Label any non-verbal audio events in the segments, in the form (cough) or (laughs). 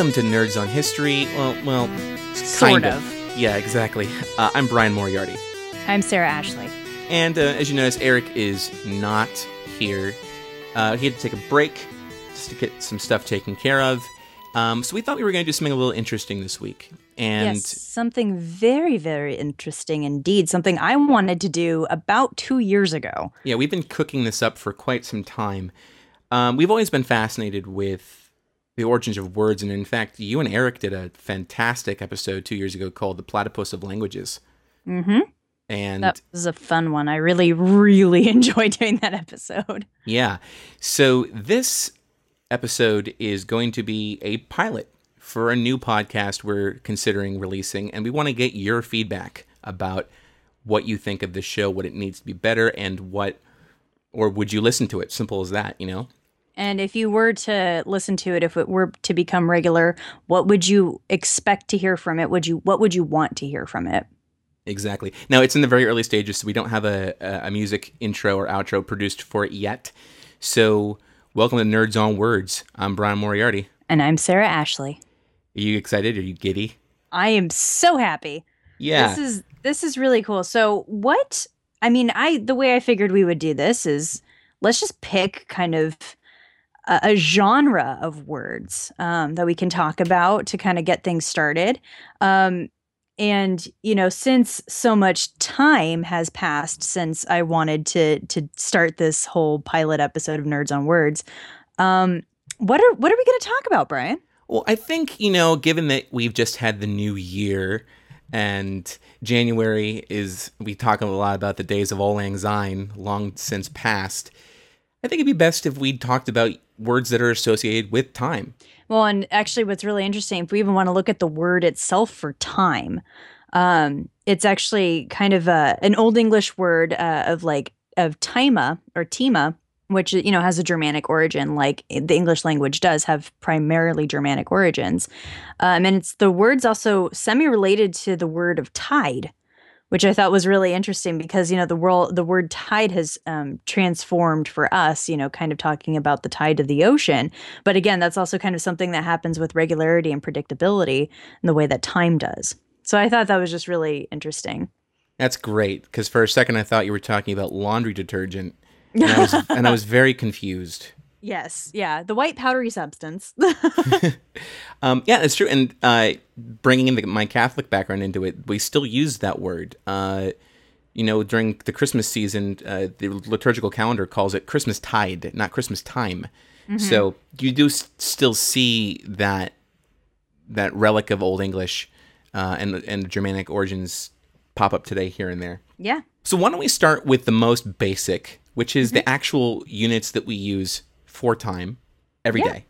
Welcome to Nerds on History. Well, well, Sort kind of. Yeah, exactly. Uh, I'm Bryan Moriarty. I'm Sarah Ashley. And uh, as you notice, Eric is not here. Uh, he had to take a break just to get some stuff taken care of. Um, so we thought we were going to do something a little interesting this week. And yes, something very, very interesting indeed. Something I wanted to do about two years ago. yeah, we've been cooking this up for quite some time. Um, we've always been fascinated with the origins of words. And in fact, you and Eric did a fantastic episode two years ago called The Platypus of Languages. Mm-hmm. And That was a fun one. I really, really (laughs) enjoyed doing that episode. Yeah. So this episode is going to be a pilot for a new podcast we're considering releasing, and we want to get your feedback about what you think of the show, what it needs to be better, and what, or would you listen to it? Simple as that, you know? And if you were to listen to it, if it were to become regular, what would you expect to hear from it? Would you what would you want to hear from it? Exactly. Now it's in the very early stages, so we don't have a, a music intro or outro produced for it yet. So welcome to Nerds on Words. I'm Bryan Moriarty. And I'm Sarah Ashley. Are you excited? Are you giddy? I am so happy. Yeah. This is this is really cool. So what I mean, I the way I figured we would do this is let's just pick kind of a, genre of words um, that we can talk about to kind of get things started. Um, and you know, since so much time has passed since I wanted to to start this whole pilot episode of Nerds on Words, um, what are what are we going to talk about, Bryan? Well, I think, you know, given that we've just had the new year and January is, we talk a lot about the days of Auld Lang Syne, long since past. I think it'd be best if we talked about words that are associated with time. Well, and actually, what's really interesting, if we even want to look at the word itself for time, um, it's actually kind of a, an Old English word uh, of like of tima or tima, which you know has a Germanic origin, like the English language does have primarily Germanic origins, um, and it's the word's also semi-related to the word of tide, which I thought was really interesting because you know the world the word tide has um, transformed for us, you know, kind of talking about the tide of the ocean. But again, that's also kind of something that happens with regularity and predictability in the way that time does. So I thought that was just really interesting. That's great, because for a second I thought you were talking about laundry detergent, and I was, (laughs) and I was very confused. Yes, yeah, the white powdery substance. (laughs) (laughs) Um, yeah, that's true. And uh, bringing in the, my Catholic background into it, we still use that word. Uh, you know, during the Christmas season, uh, the liturgical calendar calls it Christmas tide, not Christmas time. So you do s- still see that that relic of Old English uh, and and Germanic origins pop up today here and there. yeah, So why don't we start with the most basic, which is the actual units that we use for time every day.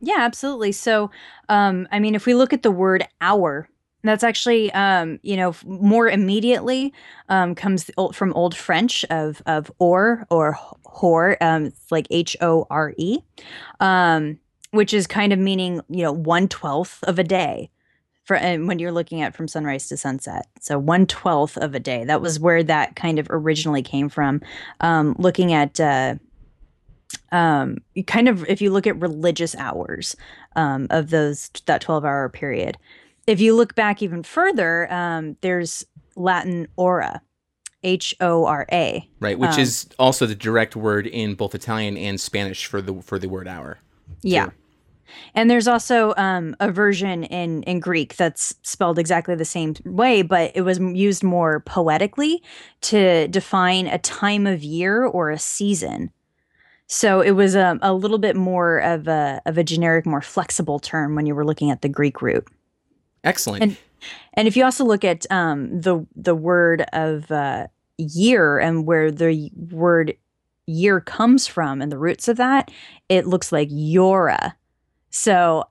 Yeah. Yeah, absolutely. So, um, I mean, if we look at the word hour, that's actually, um, you know, more immediately um, comes old, from Old French of of or or hor. Um, it's like H O R E, um, which is kind of meaning, you know, one twelfth of a day. For and when you're looking at from sunrise to sunset, so one twelfth of a day. That was where that kind of originally came from. Um, looking at uh, um you kind of if you look at religious hours um of those that 12 hour period if you look back even further um there's latin ora h-o-r-a Right, which Um, is also the direct word in both Italian and Spanish for the for the word hour. yeah too. and there's also um a version in in greek that's spelled exactly the same way but it was used more poetically to define a time of year or a season so it was um, a little bit more of a of a generic more flexible term when you were looking at the greek root Excellent. And- And if you also look at um, the the word of uh, year and where the word year comes from and the roots of that, it looks like yora. So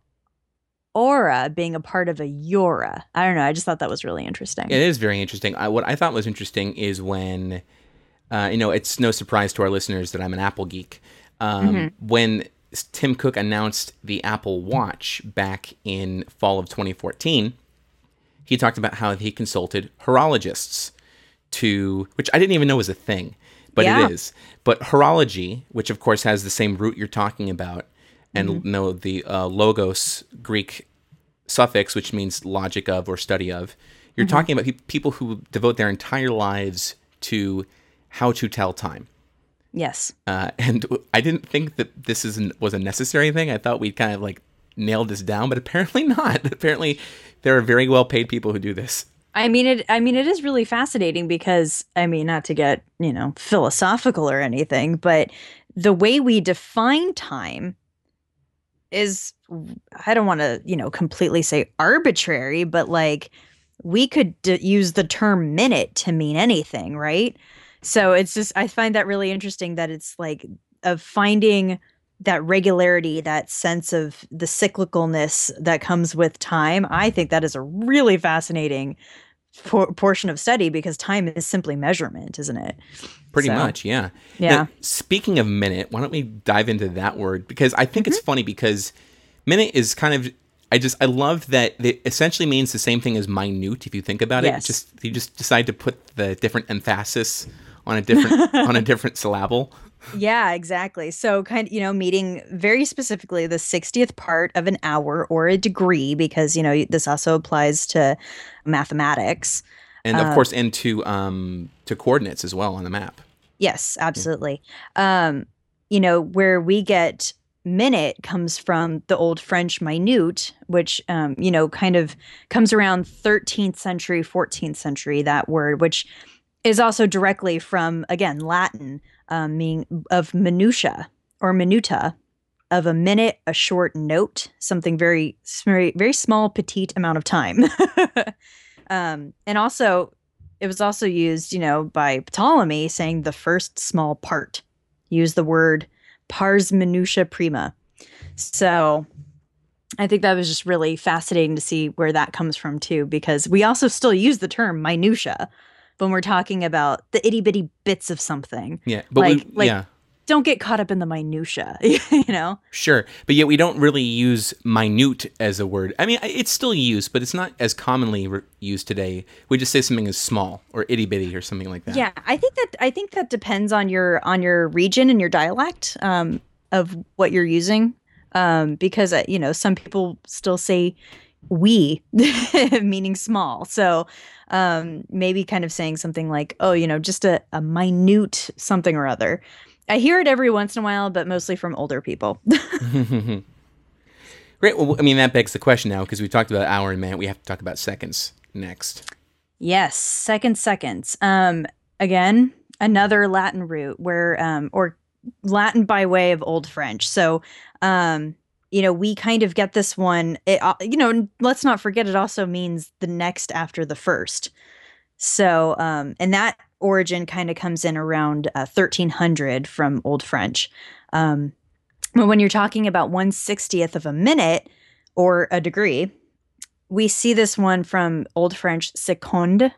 aura being a part of a yora. I don't know. I just thought that was really interesting. it is very interesting. I, what I thought was interesting is when, uh, you know, it's no surprise to our listeners that I'm an Apple geek. Um, Mm-hmm. When Tim Cook announced the Apple Watch back in fall of 2014, he talked about how he consulted horologists to, which I didn't even know was a thing, but Yeah. it is. But horology, which of course has the same root you're talking about, and Mm-hmm. no, the uh, logos Greek suffix, which means logic of or study of. You're Mm-hmm. talking about pe- people who devote their entire lives to how to tell time. Yes. Uh, (laughs) and I didn't think that this is was a necessary thing. I thought we'd kind of like nailed this down, but apparently (laughs) not. apparently, there are very well paid people who do this. I mean it I mean it is really fascinating because I mean not to get, you know, philosophical or anything, but the way we define time is I don't want to, you know, completely say arbitrary, but like we could d- use the term minute to mean anything, right? So it's just I find that really interesting that it's like of finding that regularity, that sense of the cyclicalness that comes with time. I think that is a really fascinating por- portion of study because time is simply measurement, isn't it? Pretty So, much, yeah. Yeah. Now, speaking of minute, why don't we dive into that word? Because I think it's Mm-hmm. funny because minute is kind of. I just I love that it essentially means the same thing as minute. If you think about it, Yes. Just you just decide to put the different emphasis on a different on a (laughs) different syllable. Yeah, exactly. So, kind of, you know, meeting very specifically the 60th part of an hour or a degree, because, you know, this also applies to mathematics. and of course into um to coordinates as well on the map Yes, absolutely. Um, you know, where we get minute comes from the old French minute, which, um, you know, kind of comes around 13th century, 14th century, that word, which is also directly from, again, Latin, um, meaning of minutia or minuta, of a minute, a short note, something very, very, very small, petite amount of time. (laughs) um, and also, it was also used, you know, by Ptolemy saying the first small part. Use the word pars minutia prima. So I think that was just really fascinating to see where that comes from too, because we also still use the term minutia when we're talking about the itty bitty bits of something. yeah but Like- we like- yeah. Don't get caught up in the minutia, (laughs) you know? sure but yet we don't really use minute as a word. I mean it's still used but it's not as commonly re- used today. We just say something is small or itty-bitty or something like that. Yeah, I think that I think that depends on your on your region and your dialect um, of what you're using, um, because uh, you know some people still say "we," (laughs) meaning small. So um, maybe kind of saying something like, "Oh, you know, just a, a minute something or other." I hear it every once in a while, but mostly from older people. (laughs) (laughs) great well i mean that begs the question now because we talked about hour and minute we have to talk about seconds next Yes, second seconds. Um, again, another Latin root where, um, or Latin by way of Old French. So, um, you know, we kind of get this one. It, uh, you know, let's not forget it also means the next after the first. So, um, and that origin kind of comes in around uh, 1300 from Old French. Um, but when you're talking about 160th of a minute or a degree, we see this one from Old French seconde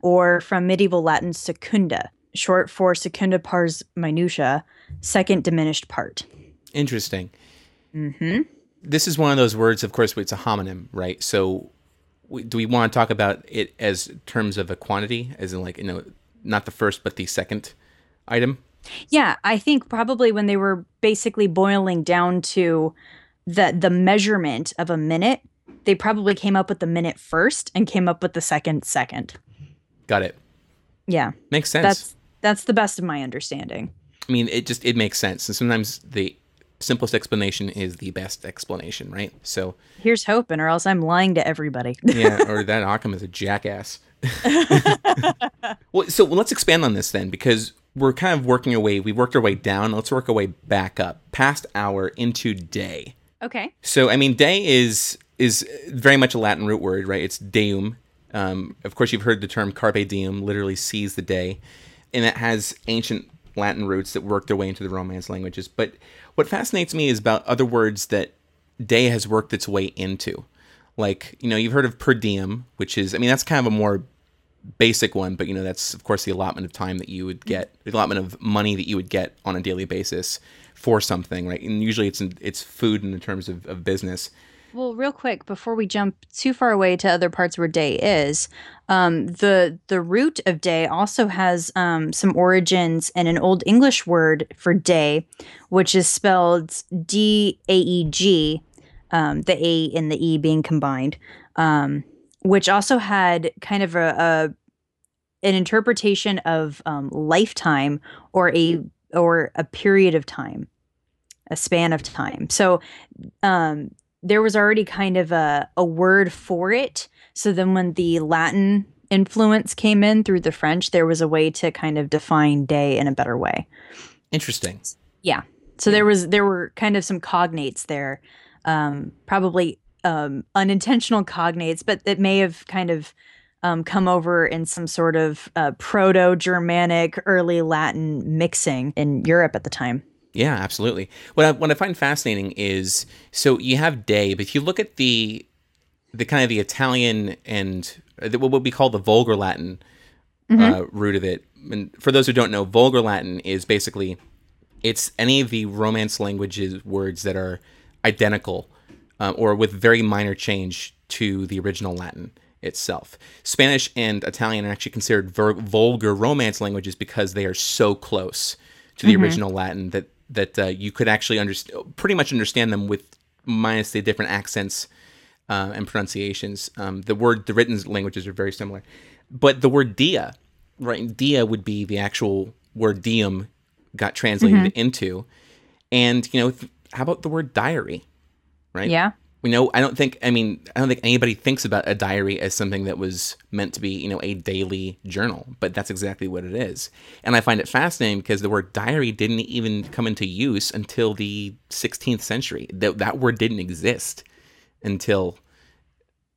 or from medieval Latin secunda, short for secunda pars minutia, second diminished part. interesting Mm-hmm. this is one of those words of course it's a homonym right so we, do we want to talk about it as terms of a quantity as in like you know not the first but the second item Yeah, I think probably when they were basically boiling down to the the measurement of a minute, they probably came up with the minute first and came up with the second second. got it Yeah, makes sense that's that's the best of my understanding. I mean, it just it makes sense, and sometimes the simplest explanation is the best explanation, right? So Here's hoping, or else I'm lying to everybody. yeah, (laughs) or that Occam is a jackass. (laughs) well, so let's expand on this then, because we're kind of working our way. We worked our way down. Let's work our way back up, past hour into day. okay. So I mean, day is is very much a Latin root word, right? It's deum. Um, of course, you've heard the term carpe diem, literally seize the day, and it has ancient Latin roots that work their way into the Romance languages. But what fascinates me is about other words that day has worked its way into. Like, you know, you've heard of per diem, which is, I mean, that's kind of a more basic one, but you know, that's of course the allotment of time that you would get, the allotment of money that you would get on a daily basis for something, right? And usually it's in, it's food in the terms of, of business. Well, real quick before we jump too far away to other parts where day is, um, the the root of day also has um, some origins in an old English word for day, which is spelled D A E G, um, the A and the E being combined, um, which also had kind of a, a an interpretation of um, lifetime or a or a period of time, a span of time. So um, there was already kind of a, a word for it. So then when the Latin influence came in through the French, there was a way to kind of define day in a better way. Interesting. Yeah. So there was there were kind of some cognates there, um, probably um, unintentional cognates, but that may have kind of um, come over in some sort of uh, Proto Germanic, early Latin mixing in Europe at the time. Yeah, absolutely. What I, what I find fascinating is so you have day, but if you look at the the kind of the Italian and the, what we call the Vulgar Latin mm-hmm. uh, root of it, and for those who don't know, Vulgar Latin is basically it's any of the Romance languages words that are identical um, or with very minor change to the original Latin itself. Spanish and Italian are actually considered ver- vulgar Romance languages because they are so close to the mm-hmm. original Latin that that uh, you could actually understand, pretty much understand them with minus the different accents uh, and pronunciations. Um, the word, the written languages are very similar, but the word dia, right? Dia would be the actual word diem got translated mm-hmm. into, and you know, how about the word diary, right? Yeah, we know i don't think i mean i don't think anybody thinks about a diary as something that was meant to be you know a daily journal but that's exactly what it is. And i find it fascinating because the word diary didn't even come into use until the 16th century. That, that word didn't exist until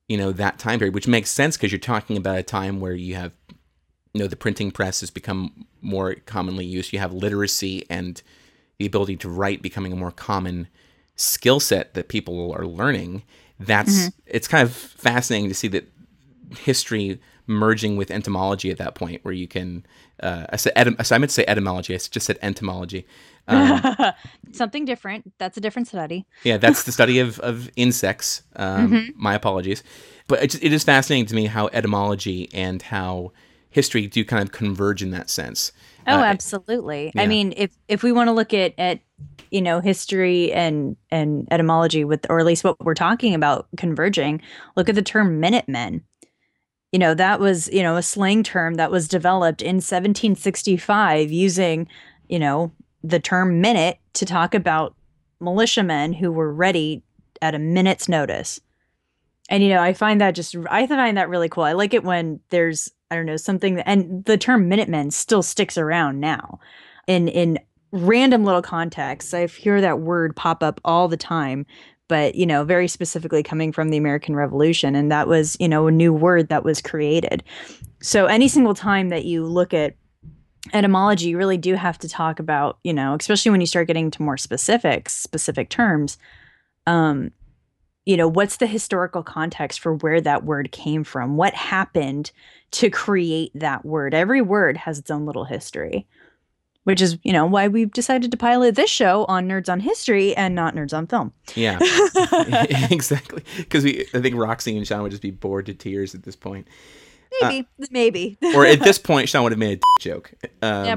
you know that time period which makes sense because you're talking about a time where you have you know the printing press has become more commonly used. You have literacy and the ability to write becoming a more common skill set that people are learning, that's mm-hmm. it's kind of fascinating to see that history merging with entomology at that point, where you can. Uh, I said etym- so I meant to say etymology. I just said entomology. (laughs) Um, Something different. That's a different study. yeah, that's the study of of insects. Um, mm-hmm. My apologies, but it, it is fascinating to me how etymology and how history do kind of converge in that sense. Oh, uh, absolutely. Yeah. I mean, if if we want to look at at you know history and and etymology with or at least what we're talking about converging look at the term minutemen you know that was you know a slang term that was developed in 1765 using you know the term minute to talk about militiamen who were ready at a minute's notice and you know i find that just i find that really cool i like it when there's i don't know something that, and the term minutemen still sticks around now in in random little contexts. I hear that word pop up all the time, but you know, very specifically coming from the American Revolution, and that was you know a new word that was created. So any single time that you look at etymology, you really do have to talk about you know, especially when you start getting to more specifics, specific terms. Um, you know, what's the historical context for where that word came from? What happened to create that word? Every word has its own little history which is you know why we've decided to pilot this show on nerds on history and not nerds on film. Yeah. (laughs) (laughs) Exactly. Because we i think roxy and sean would just be bored to tears at this point. Maybe uh, maybe. Or at this (laughs) point sean would have made a joke. Um, yeah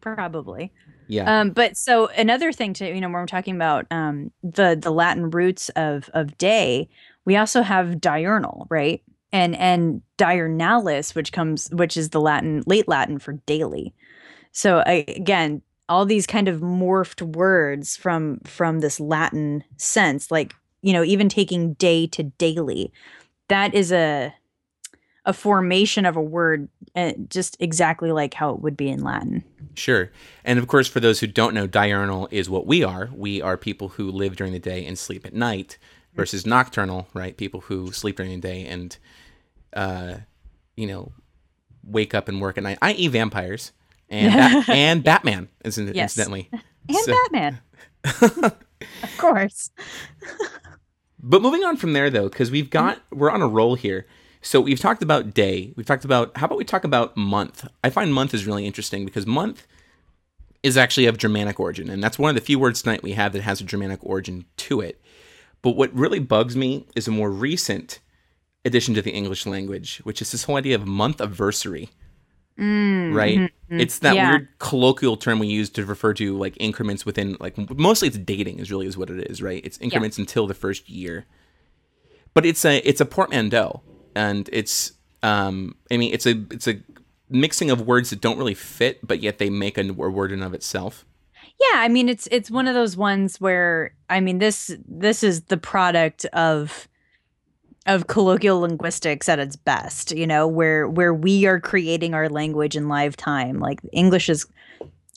probably. Yeah. Um but so another thing to you know when we're talking about um the the latin roots of of day we also have diurnal right? And and diurnalis which comes which is the latin late latin for daily. So I, again, all these kind of morphed words from from this Latin sense, like you know, even taking day to daily, that is a a formation of a word uh, just exactly like how it would be in Latin. Sure. And of course, for those who don't know, diurnal is what we are. We are people who live during the day and sleep at night versus nocturnal, right? People who sleep during the day and, uh, you know, wake up and work at night, i.e., vampires and Bat- (laughs) and Batman, isn't yes. incidentally, and so. Batman, (laughs) of course. but moving on from there, though, because we've got we're on a roll here. So we've talked about day. We've talked about how about we talk about month? I find month is really interesting because month is actually of Germanic origin, and that's one of the few words tonight we have that has a Germanic origin to it. But what really bugs me is a more recent addition to the English language, which is this whole idea of month anniversary Mm, right? Mm-hmm, It's that yeah. weird colloquial term we use to refer to like increments within like mostly it's dating is really is what it is, right? It's increments until the first year. But it's a it's a portmanteau, and it's um I mean it's a it's a mixing of words that don't really fit, but yet they make a, word in of itself. Yeah, I mean it's it's one of those ones where I mean this this is the product of of colloquial linguistics at its best, you know, where where we are creating our language in live time. Like English is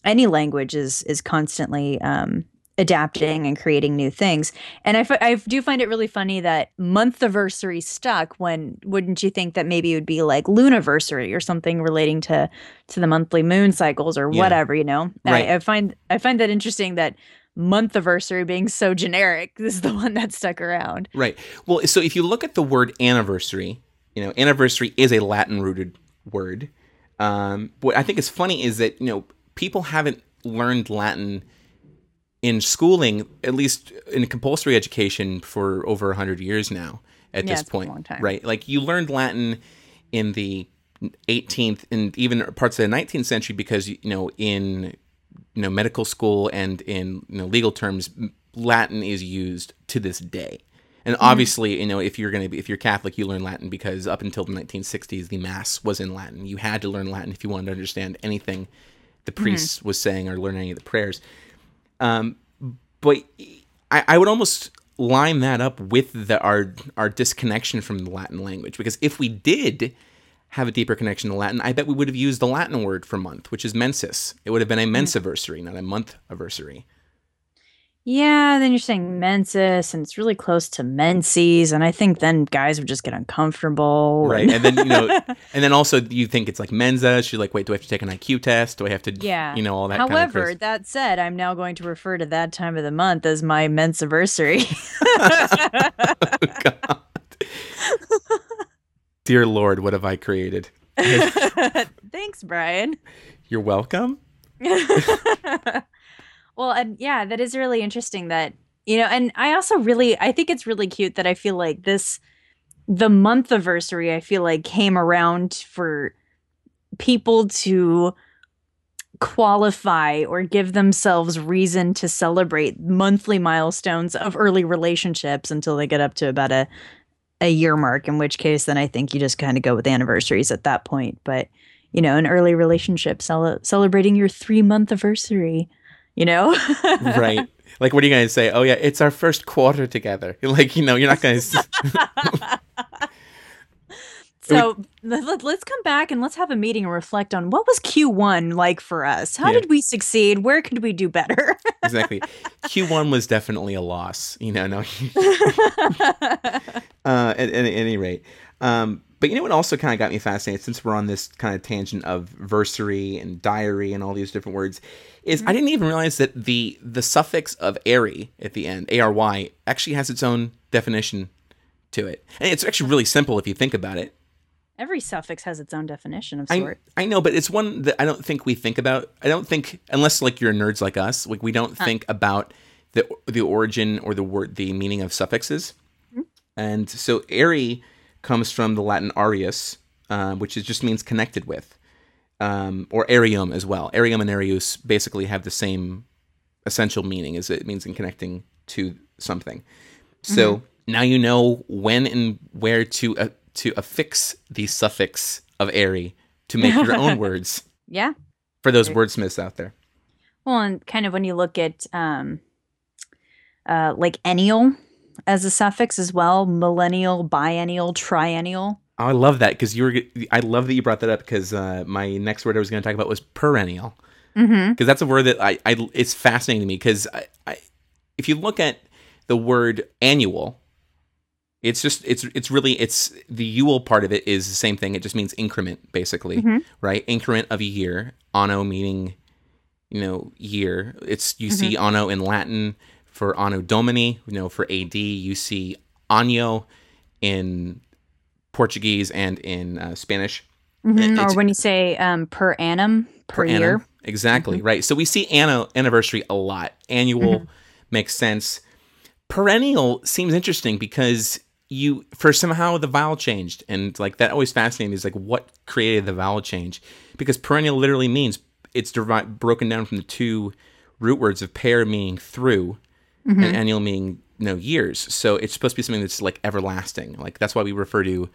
any language is is constantly um adapting and creating new things. And I, f- I do find it really funny that month anniversary stuck when wouldn't you think that maybe it would be like luniversary or something relating to to the monthly moon cycles or Yeah. whatever, you know? Right. I, I find I find that interesting that month anniversary being so generic this (laughs) is the one that stuck around. Right. Well, so if you look at the word anniversary, you know, anniversary is a Latin rooted word. Um, what I think is funny is that, you know, people haven't learned Latin in schooling, at least in compulsory education, for over 100 years now at Yeah, this it's been a point. long time. Right. Like you learned Latin in the 18th and even parts of the 19th century because, you know, in you know medical school and in you know legal terms latin is used to this day and mm-hmm. obviously you know if you're going to be if you're catholic you learn latin because up until the 1960s the mass was in latin you had to learn latin if you wanted to understand anything the mm-hmm. priest was saying or learn any of the prayers um, but I, I would almost line that up with the our our disconnection from the latin language because if we did have a deeper connection to Latin, I bet we would have used the Latin word for month, which is mensis. It would have been a mensiversary, not a month anniversary. Yeah, then you're saying menses and it's really close to menses and I think then guys would just get uncomfortable. Right. And then, you know, (laughs) and then also you think it's like mensa. She's like, wait, do I have to take an IQ test? Do I have to, Yeah. you know, all that However, kind of that said, I'm now going to refer to that time of the month as my mensiversary. (laughs) Oh, God. (laughs) Dear Lord, what have I created? Thanks, Bryan. You're welcome. Well, and yeah, that is really interesting that, you know, and I also really I think it's really cute that I feel like this the month anniversary I feel like came around for people to qualify or give themselves reason to celebrate monthly milestones of early relationships until they get up to about a a year mark in which case then I think you just kind of go with anniversaries at that point. But you know an early relationship cel- celebrating your 3 month anniversary you know Right. (laughs) Like, what are you going to say? Oh, yeah, it's our first quarter together. (laughs) Like, you know, you're not going (laughs) to. so let, let's come back and let's have a meeting and reflect on what was Q1 like for us how Yeah. did we succeed where could we do better exactly. Q1 was definitely a loss. You know, no. uh, at, at any rate. Um, but you know what also kind of got me fascinated since we're on this kind of tangent of versary and diary and all these different words is I mm-hmm. didn't even realize that the the suffix of airy at the end, A R Y, actually has its own definition to it. And it's actually really simple if you think about it. every suffix has its own definition of I, sort I know, but it's one that I don't think we think about. I don't think unless like you're nerds like us, like we don't uh. think about the the origin or the word the meaning of suffixes. Mm-hmm. And so airy comes from the Latin arius, uh, which is just means connected with, um, or arium as well. Arium and arius basically have the same essential meaning, as it means in connecting to something. So now you know when and where to uh, to affix the suffix of airy to make your own (laughs) words yeah for those wordsmiths out there. well and kind of when you look at um uh like ennial as a suffix as well millennial biennial triennial Oh, I love that because you were. I love that you brought that up because uh, my next word I was going to talk about was perennial mm-hmm. because that's a word that I, I it's fascinating to me because I, I if you look at the word annual, it's just it's it's really it's the Yule part of it is the same thing. It just means increment basically, Mhm. right? Increment of a year. Anno meaning you know year. It's you see anno in Latin for anno domini. You know for AD you see año in Portuguese and in uh, Spanish. Mhm. Or when you say um per annum per, annum. year Exactly, right. So we see anno anniversary a lot. Annual makes sense. Perennial seems interesting because you for somehow the vowel changed and like that always fascinating is like what created the vowel change because perennial literally means it's divi- broken down from the two root words of per meaning through Mm-hmm. and annual meaning you know years. So it's supposed to be something that's like everlasting. Like that's why we refer to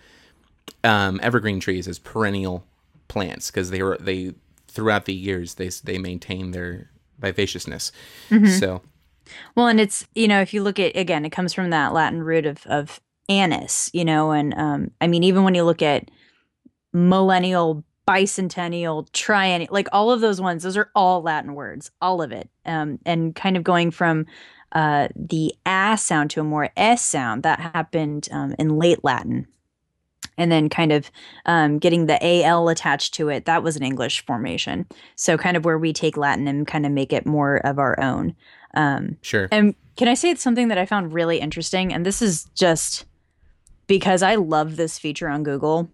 um, evergreen trees as perennial plants because they were they throughout the years they they maintain their vivaciousness. Mm-hmm. So Well, and it's you know if you look at again, it comes from that Latin root of of annus, you know, and um, I mean even when you look at millennial, bicentennial, triennial, like all of those ones, those are all Latin words, all of it, um, and kind of going from uh, the a sound to a more s sound that happened um, in late Latin. And then, kind of um, getting the al attached to it, that was an English formation. So, kind of where we take Latin and kind of make it more of our own. Um, sure. and can I say it's something that I found really interesting? And this is just because I love this feature on Google.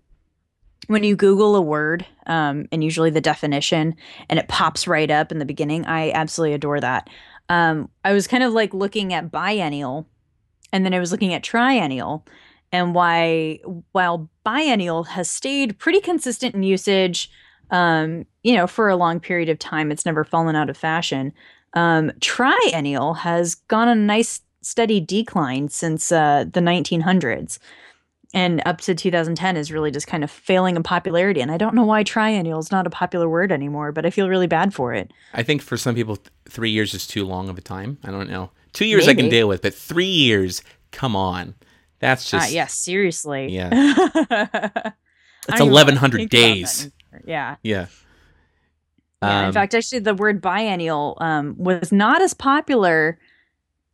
When you Google a word, um, and usually the definition, and it pops right up in the beginning, I absolutely adore that. Um, I was kind of like looking at biennial, and then I was looking at triennial, and why while biennial has stayed pretty consistent in usage, um, you know, for a long period of time, it's never fallen out of fashion um, triennial has gone on a nice steady decline since uh, the 1900s and up to 2010 is really just kind of failing in popularity and i don't know why triennial is not a popular word anymore but i feel really bad for it I think for some people, th- three years is too long of a time. I don't know. Two years I can deal with, but three years, come on. That's uh, just yeah seriously Yeah. (laughs) It's don't even wanna 1100 think that days. yeah yeah. Yeah, in Um, fact, actually, the word biennial um, was not as popular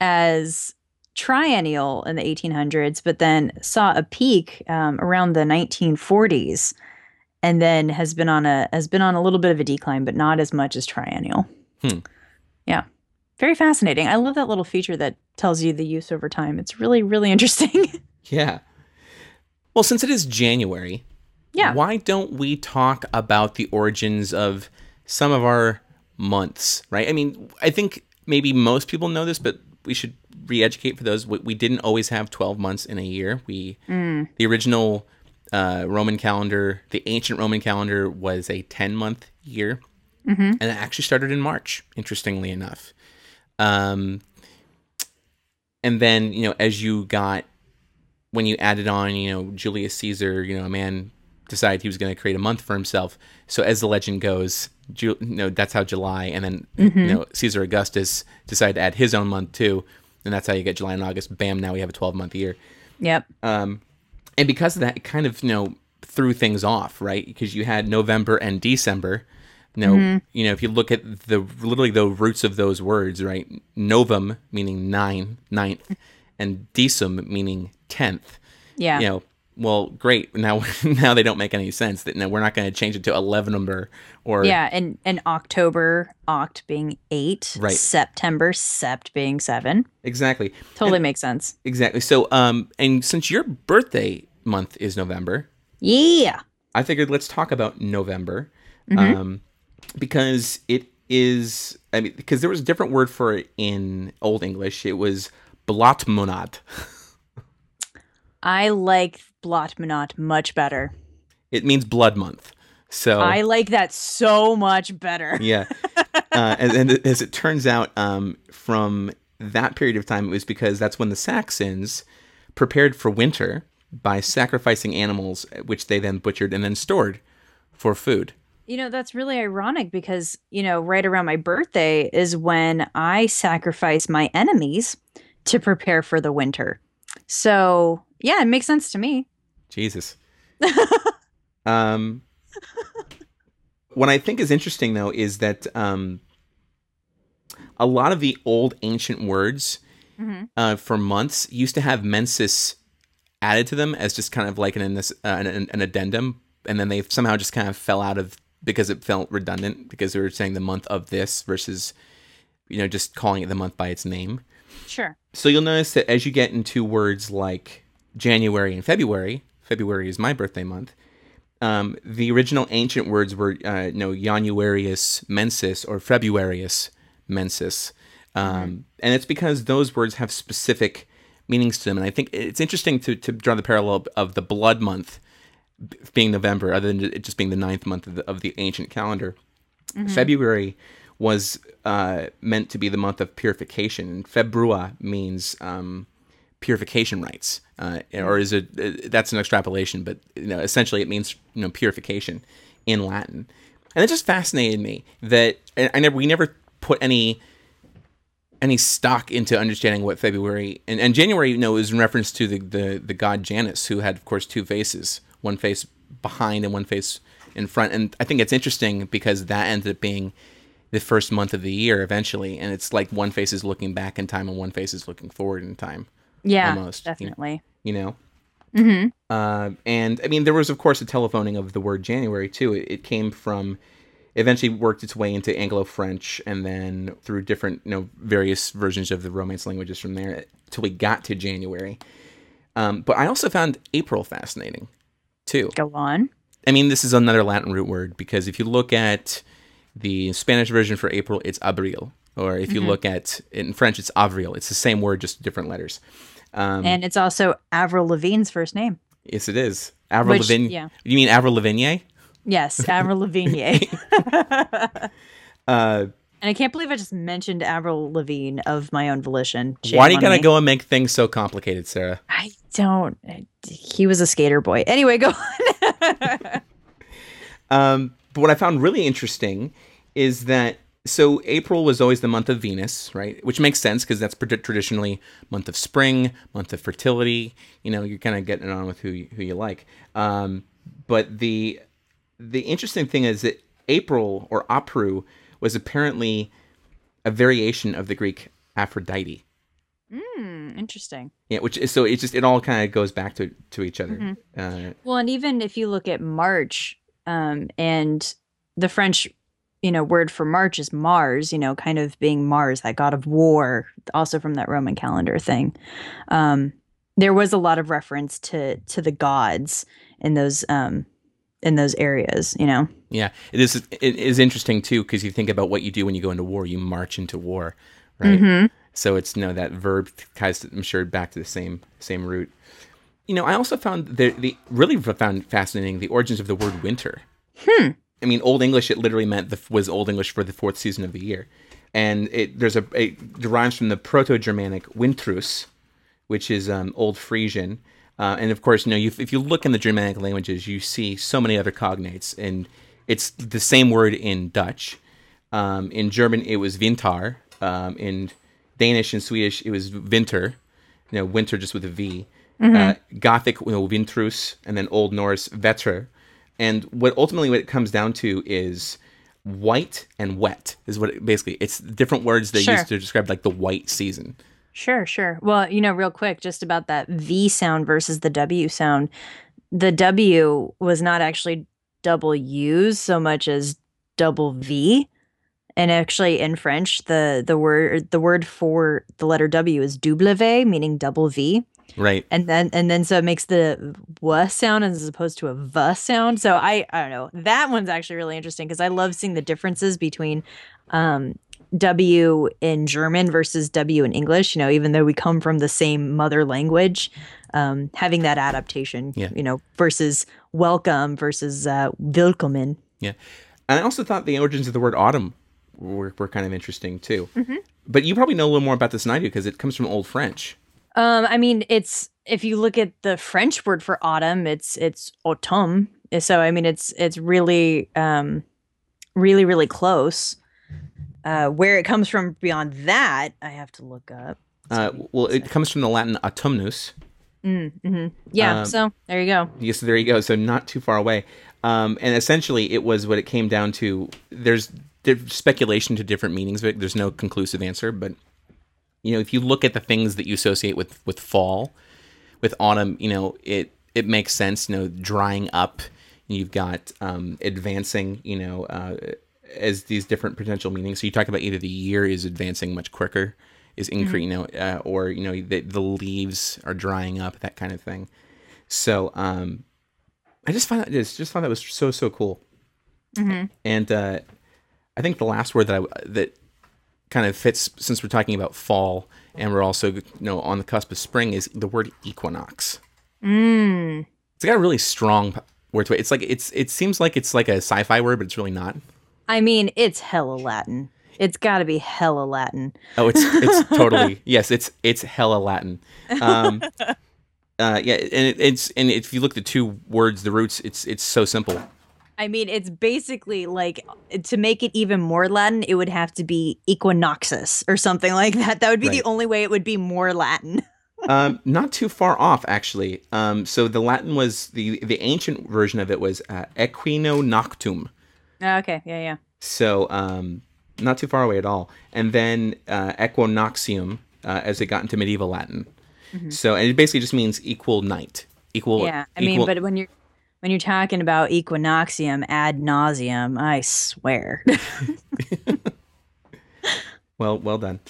as triennial in the 1800s, but then saw a peak um, around the 1940s, and then has been on a has been on a little bit of a decline, but not as much as triennial. Hmm. Yeah, very fascinating. I love that little feature that tells you the use over time. It's really really (laughs) interesting. Yeah. Well, since it is January, yeah, why don't we talk about the origins of some of our months, right? I mean, I think maybe most people know this, but we should re-educate for those. We, we didn't always have 12 months in a year. We Mm. the original uh, Roman calendar, the ancient Roman calendar was a 10-month year. Mhm. And it actually started in March, interestingly enough. Um, and then, you know, as you got when you added on, you know, Julius Caesar, you know, a man decided he was going to create a month for himself. So as the legend goes, Ju- know, that's how July, and then you know Caesar Augustus decided to add his own month too, and that's how you get July and August. Bam! Now we have a twelve month year, yep, um, and because of that, it kind of you know threw things off, right? Because you had November and December. You know, you know, if you look at the literally the roots of those words, right? Novum meaning nine, ninth, and decem meaning tenth yeah, you know, well, great. (laughs) Now, now they don't make any sense. That no, we're not going to change it to eleven number or yeah. And and October, oct being eight, Right. September, sept being seven. exactly, Totally makes sense. exactly. So, um, and since your birthday month is November, Yeah. I figured let's talk about November, Mm-hmm. um, because it is. I mean, because there was a different word for it in Old English. It was blotmonad. (laughs) I like Blotmonat much better. It means blood month. So I like that so much better. (laughs) yeah. Uh, and, and as it turns out, um, from that period of time, it was because that's when the Saxons prepared for winter by sacrificing animals, which they then butchered and then stored for food. You know, that's really ironic because, you know, right around my birthday is when I sacrifice my enemies to prepare for the winter. So, yeah, it makes sense to me. Jesus. (laughs) um, what I think is interesting, though, is that um, a lot of the old ancient words Mhm. uh, for months used to have mensis added to them as just kind of like an, an, an, an addendum, and then they somehow just kind of fell out of because it felt redundant because they were saying the month of this versus you know just calling it the month by its name. Sure. So you'll notice that as you get into words like January and February, February is my birthday month. Um, the original ancient words were, uh, know, Januarius mensis or Februarius mensis, um, and it's because those words have specific meanings to them. And I think it's interesting to, to draw the parallel of the blood month being November, other than it just being the ninth month of the, of the ancient calendar, February was uh, meant to be the month of purification, and februa means um, purification rites, uh, or is it? Uh, that's an extrapolation, but you know, essentially it means you know purification in Latin, and it just fascinated me that I never we never put any any stock into understanding what February and, and January, you know, is in reference to the, the the god Janus, who had, of course, two faces, one face behind and one face in front. And I think it's interesting because that ended up being the first month of the year eventually, and it's like one face is looking back in time and one face is looking forward in time. Yeah, Almost, definitely. You know. hmm Uh, and I mean, there was, of course, a telephoning of the word January too. It, it came from, eventually worked its way into Anglo French, and then through different, you know, various versions of the Romance languages from there till we got to January. Um, but I also found April fascinating, too. Go on. I mean, this is another Latin root word because if you look at the Spanish version for April, it's abril, or if you look at in French, it's avril. It's the same word, just different letters. Um, And it's also Avril Lavigne's first name. yes, it is. Avril Which- Lavigne. yeah. You mean Avril Lavigne? Yes, (laughs) Avril Lavigne. (laughs) Uh, And I can't believe I just mentioned Avril Lavigne of my own volition. Shame why do you gotta me. go and make things so complicated, Sarah? I don't. He was a skater boy. Anyway, go on. (laughs) Um, but what I found really interesting is that so April was always the month of Venus, right? Which makes sense because that's traditionally month of spring, month of fertility. You know, you're kind of getting on with who you, who you like. Um, but the the interesting thing is that April or Apru was apparently a variation of the Greek Aphrodite. Hmm, interesting. Yeah, which is so it just it all kind of goes back to to each other. Uh, Well, and even if you look at March, um, and the French, you know, word for March is Mars, you know, kind of being Mars, that god of war, also from that Roman calendar thing. Um, there was a lot of reference to to the gods in those um in those areas, you know. Yeah, it is. It is interesting too because you think about what you do when you go into war. You march into war, right? Mhm. So it's you know that verb ties, I'm sure, back to the same same root. You know, I also found the the really found fascinating the origins of the word winter. Hmm. I mean, Old English it literally meant the was Old English for the fourth season of the year, and it there's a it derives from the Proto-Germanic wintrus, which is um, Old Frisian, uh, and of course, you know, you, if you look in the Germanic languages, you see so many other cognates, and it's the same word in Dutch. Um, in German, it was Winter. Um, in Danish and Swedish, it was Winter. You know, winter just with a V. Uh, Gothic, you know, Wintrus, and then Old Norse Vetter. And what ultimately what it comes down to is white and wet is what it, basically it's different words they Sure. use to describe like the white season. Sure, sure. Well, you know, real quick, just about that V sound versus the W sound. The W was not actually double U's so much as double V. And actually in French, the the word the word for the letter W is double V, meaning double V. Right. And then and then so it makes the W sound as opposed to a V sound. So I I don't know. That one's actually really interesting because I love seeing the differences between um W in German versus W in English, you know, even though we come from the same mother language, um, having that adaptation, Yeah. you know, versus welcome versus uh, willkommen. Yeah. And I also thought the origins of the word autumn were, were kind of interesting too. Mm-hmm. But you probably know a little more about this than I do because it comes from Old French. Um, I mean, it's if you look at the French word for autumn, it's it's automne. So I mean, it's it's really um, really really close. Uh, where it comes from beyond that, I have to look up. Uh, well, it comes from the Latin autumnus. Mm, hmm Yeah. Um, so there you go. Yes, there you go. So not too far away. Um, and essentially, it was what it came down to. There's diff- speculation to different meanings of it. There's no conclusive answer, but you know, if you look at the things that you associate with with fall, with autumn, you know, it it makes sense. You know, drying up. You've got um, advancing. You know, uh, as these different potential meanings. So you talk about either the year is advancing much quicker, is increasing, you know, uh, or you know the, the leaves are drying up, that kind of thing. So um, I just find that just just found that was so so cool. Mm-hmm. And uh, I think the last word that I that kind of fits since we're talking about fall and we're also you know on the cusp of spring is the word equinox. Mm. It's got a really strong word to it. It's like it's it seems like it's like a sci-fi word, but it's really not. I mean, it's hella Latin. It's got to be hella Latin. Oh, it's it's (laughs) totally yes. It's it's hella Latin. Um, (laughs) uh, yeah, and it, it's and if you look at the two words, the roots, it's it's so simple. I mean, it's basically like to make it even more Latin, it would have to be equinoxus or something like that. That would be Right. the only way it would be more Latin. (laughs) um, not too far off, actually. Um, so the Latin was the the ancient version of it was uh, equino noctum. Okay, yeah, yeah. So um, not too far away at all. And then uh, equinoxium uh, as it got into medieval Latin. So and it basically just means equal night, equal. Mm-hmm. Yeah, I mean, but when you're when you're talking about equinoxium ad nauseum, I swear, (laughs) well, well done.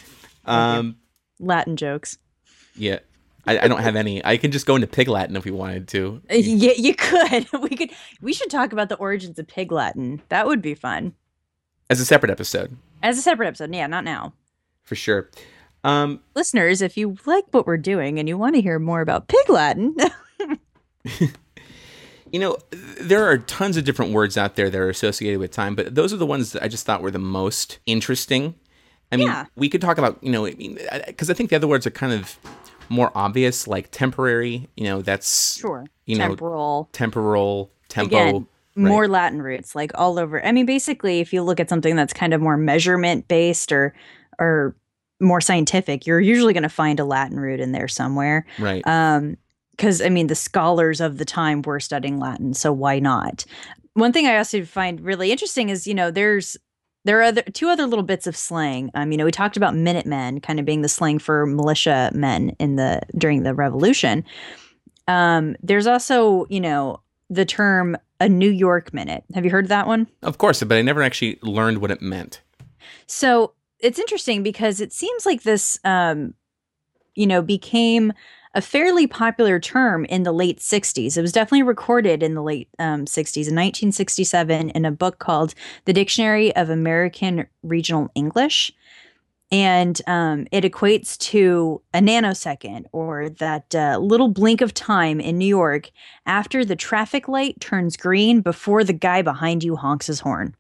Um, Latin jokes. yeah, I, I don't have any. I can just go into Pig Latin if we wanted to. Uh, Yeah, you could. (laughs) We could. We should talk about the origins of Pig Latin. That would be fun as a separate episode as a separate episode. Yeah, not now. for sure. Um, Listeners, if you like what we're doing and you want to hear more about Pig Latin, (laughs) you know, there are tons of different words out there that are associated with time, but those are the ones that I just thought were the most interesting. I mean, Yeah. we could talk about, you know, I mean, because I think the other words are kind of more obvious, like temporary. You know, that's sure, You know, temporal. temporal, tempo. Again, right. more Latin roots, like all over. I mean, basically, if you look at something that's kind of more measurement based or or more scientific, you're usually going to find a Latin root in there somewhere. right. Um, because I mean, the scholars of the time were studying Latin, so why not? One thing I also find really interesting is, you know, there's there are other, two other little bits of slang. Um, you know, we talked about Minutemen kind of being the slang for militia men in the during the Revolution. Um, there's also, you know, the term a New York minute. Have you heard that one? of course, but I never actually learned what it meant. So it's interesting because it seems like this, um, you know, became a fairly popular term in the late 60s. It was definitely recorded in the late um, 60s, in 1967, in a book called The Dictionary of American Regional English. And um, it equates to a nanosecond or that uh, little blink of time in New York after the traffic light turns green before the guy behind you honks his horn.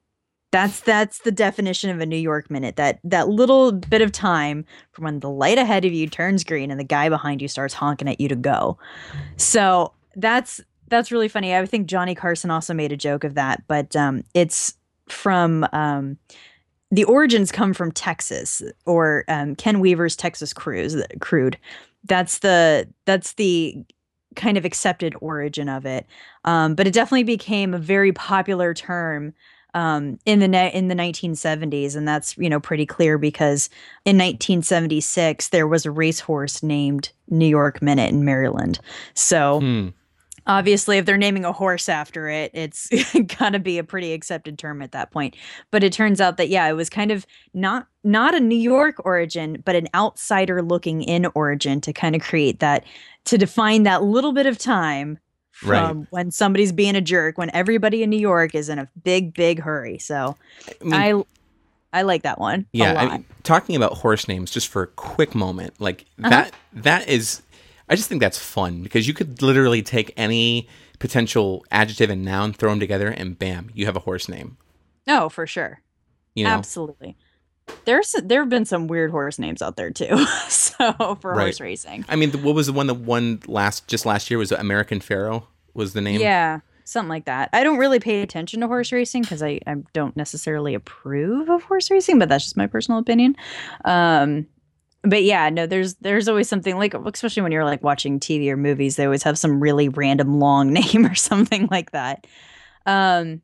That's that's the definition of a New York minute. That that little bit of time from when the light ahead of you turns green and the guy behind you starts honking at you to go. So that's that's really funny. I think Johnny Carson also made a joke of that, but um, it's from um, the origins come from Texas or um, Ken Weaver's Texas Cruise Crude. That's the that's the kind of accepted origin of it. Um, but it definitely became a very popular term um, in the ne- in the 1970s, and that's you know pretty clear because in 1976 there was a racehorse named New York Minute in Maryland. So Hmm. obviously, if they're naming a horse after it, it's (laughs) gotta be a pretty accepted term at that point. But it turns out that yeah, it was kind of not not a New York origin, but an outsider looking in origin to kind of create that to define that little bit of time Right. from when somebody's being a jerk when everybody in New York is in a big big hurry. So I mean, I I like that one. yeah, a lot. I mean, talking about horse names just for a quick moment, like Uh-huh. that that is I just think that's fun because you could literally take any potential adjective and noun, throw them together, and bam, you have a horse name. oh, for sure. You know, Absolutely. There's there have been some weird horse names out there too. (laughs) so for Right. horse racing. I mean, the, what was the one that won last just last year was American Pharoah was the name. Yeah, something like that. I don't really pay attention to horse racing because I, I don't necessarily approve of horse racing, but that's just my personal opinion. Um, but yeah, no, there's there's always something like especially when you're like watching TV or movies, they always have some really random long (laughs) name or something like that. Um,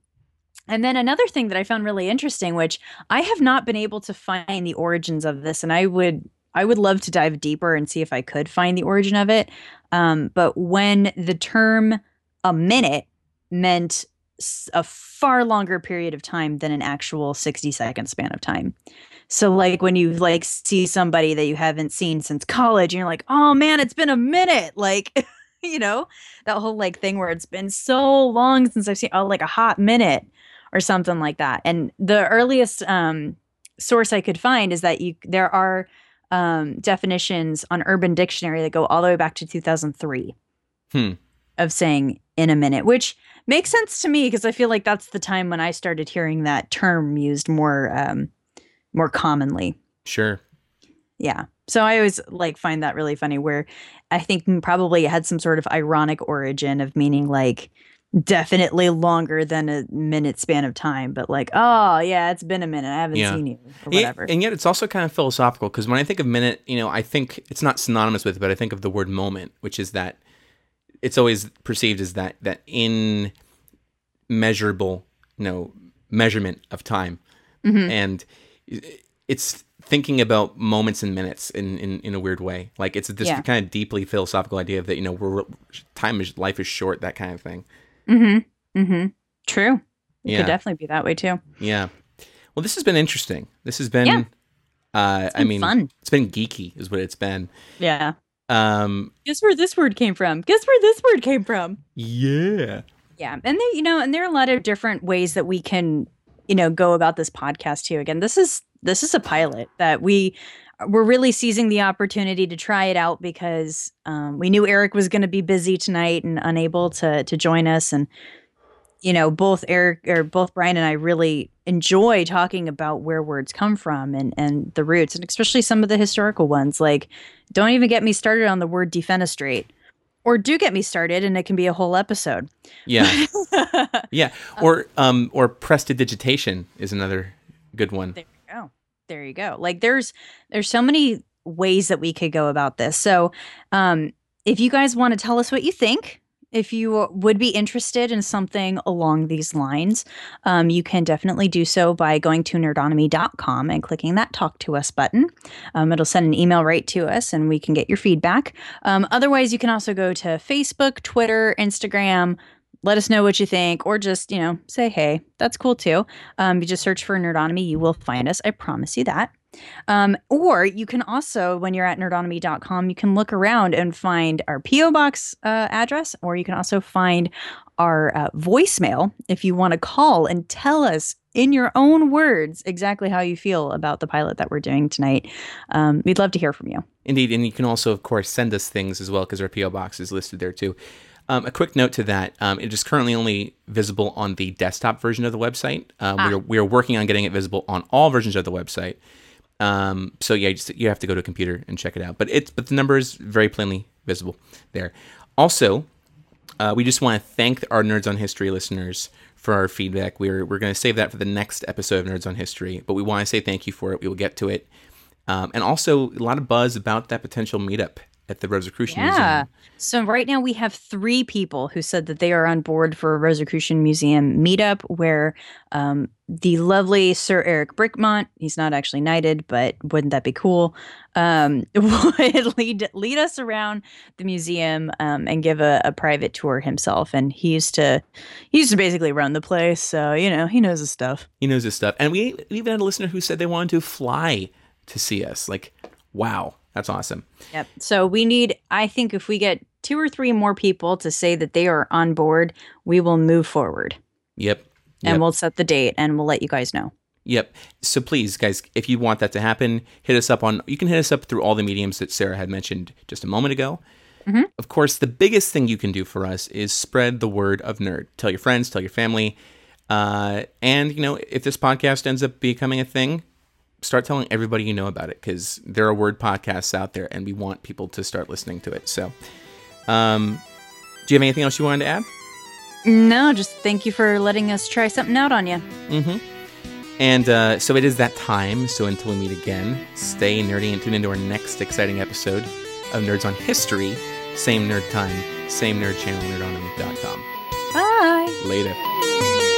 and then another thing that I found really interesting, which I have not been able to find the origins of this, and I would I would love to dive deeper and see if I could find the origin of it. Um, but when the term a minute meant a far longer period of time than an actual 60 second span of time. So like when you like see somebody that you haven't seen since college and you're like, "Oh man, it's been a minute." Like, (laughs) you know, that whole like thing where it's been so long since I've seen oh like a hot minute or something like that. And the earliest um source I could find is that you there are um definitions on Urban Dictionary that go all the way back to 2003 Hmm. of saying in a minute, which makes sense to me because I feel like that's the time when I started hearing that term used more um, more commonly. Sure. Yeah. So I always like find that really funny where I think probably it had some sort of ironic origin of meaning like definitely longer than a minute span of time, but like, oh yeah, it's been a minute. I haven't Yeah. seen you or whatever. And yet it's also kind of philosophical because when I think of minute, you know, I think it's not synonymous with, it, but I think of the word moment, which is that it's always perceived as that that in measurable, you know, measurement of time, Mhm. and it's thinking about moments and minutes in, in, in a weird way. Like it's this Yeah. kind of deeply philosophical idea of that you know we're time is life is short, that kind of thing. Mm-hmm. Mm-hmm. True. It Yeah. could definitely be that way too. Yeah. Well, this has been interesting. This has been. Yeah. Uh, I been mean, fun. it's been geeky, is what it's been. Yeah. Um, Guess where this word came from? Guess where this word came from? yeah. Yeah. And there, you know, and there are a lot of different ways that we can, you know, go about this podcast too. Again, this is this is a pilot that we we're really seizing the opportunity to try it out because um, we knew Eric was going to be busy tonight and unable to to join us and you know both Eric or both Bryan and I really enjoy talking about where words come from and and the roots and especially some of the historical ones like don't even get me started on the word defenestrate or do get me started and it can be a whole episode Yeah. (laughs) Yeah. Or um or prestidigitation is another good one. There. There you go. Like there's there's so many ways that we could go about this. So, um if you guys want to tell us what you think, if you would be interested in something along these lines, um, you can definitely do so by going to nerdonomy.com and clicking that talk to us button. Um, it'll send an email right to us and we can get your feedback. Um, otherwise, you can also go to Facebook, Twitter, Instagram. Let us know what you think, or just, you know, say hey. That's cool too. Um, you just search for Nerdonomy, you will find us. I promise you that. Um, or you can also, when you're at nerdonomy.com, you can look around and find our P.O. Box uh, address, or you can also find our uh, voicemail if you want to call and tell us in your own words exactly how you feel about the pilot that we're doing tonight. Um, we'd love to hear from you. Indeed, and you can also, of course, send us things as well because our PO box is listed there too. Um, a quick note to that: um, it is currently only visible on the desktop version of the website. Um, we, are, we are working on getting it visible on all versions of the website. Um, so yeah, you, just, you have to go to a computer and check it out. But it's but the number is very plainly visible there. Also, uh, we just want to thank our Nerds on History listeners for our feedback. We're we're going to save that for the next episode of Nerds on History, but we want to say thank you for it. We will get to it, um, and also a lot of buzz about that potential meetup at the Rosicrucian Yeah. Museum. So right now we have three people who said that they are on board for a Rosicrucian Museum meetup where um, the lovely Sir Eric Brickmont, he's not actually knighted, but wouldn't that be cool, um, (laughs) would lead lead us around the museum um, and give a, a private tour himself. And he used to he used to basically run the place, so you know he knows his stuff. He knows his stuff, and we even had a listener who said they wanted to fly to see us. Like, wow, that's awesome. Yep. So we need, I think, if we get two or three more people to say that they are on board, we will move forward. Yep. and we'll set the date and we'll let you guys know. Yep. So please, guys, if you want that to happen, hit us up on. You can hit us up through all the mediums that Sarah had mentioned just a moment ago. Mhm. Of course, the biggest thing you can do for us is spread the word of nerd. Tell your friends, tell your family, uh, and you know if this podcast ends up becoming a thing, start telling everybody you know about it because there are word podcasts out there, and we want people to start listening to it. So, um, do you have anything else you wanted to add? No, just thank you for letting us try something out on you. Mm-hmm. And uh, so it is that time. So until we meet again, stay nerdy and tune into our next exciting episode of Nerds on History. Same nerd time, same nerd channel, nerdonomy.com. Bye. Later.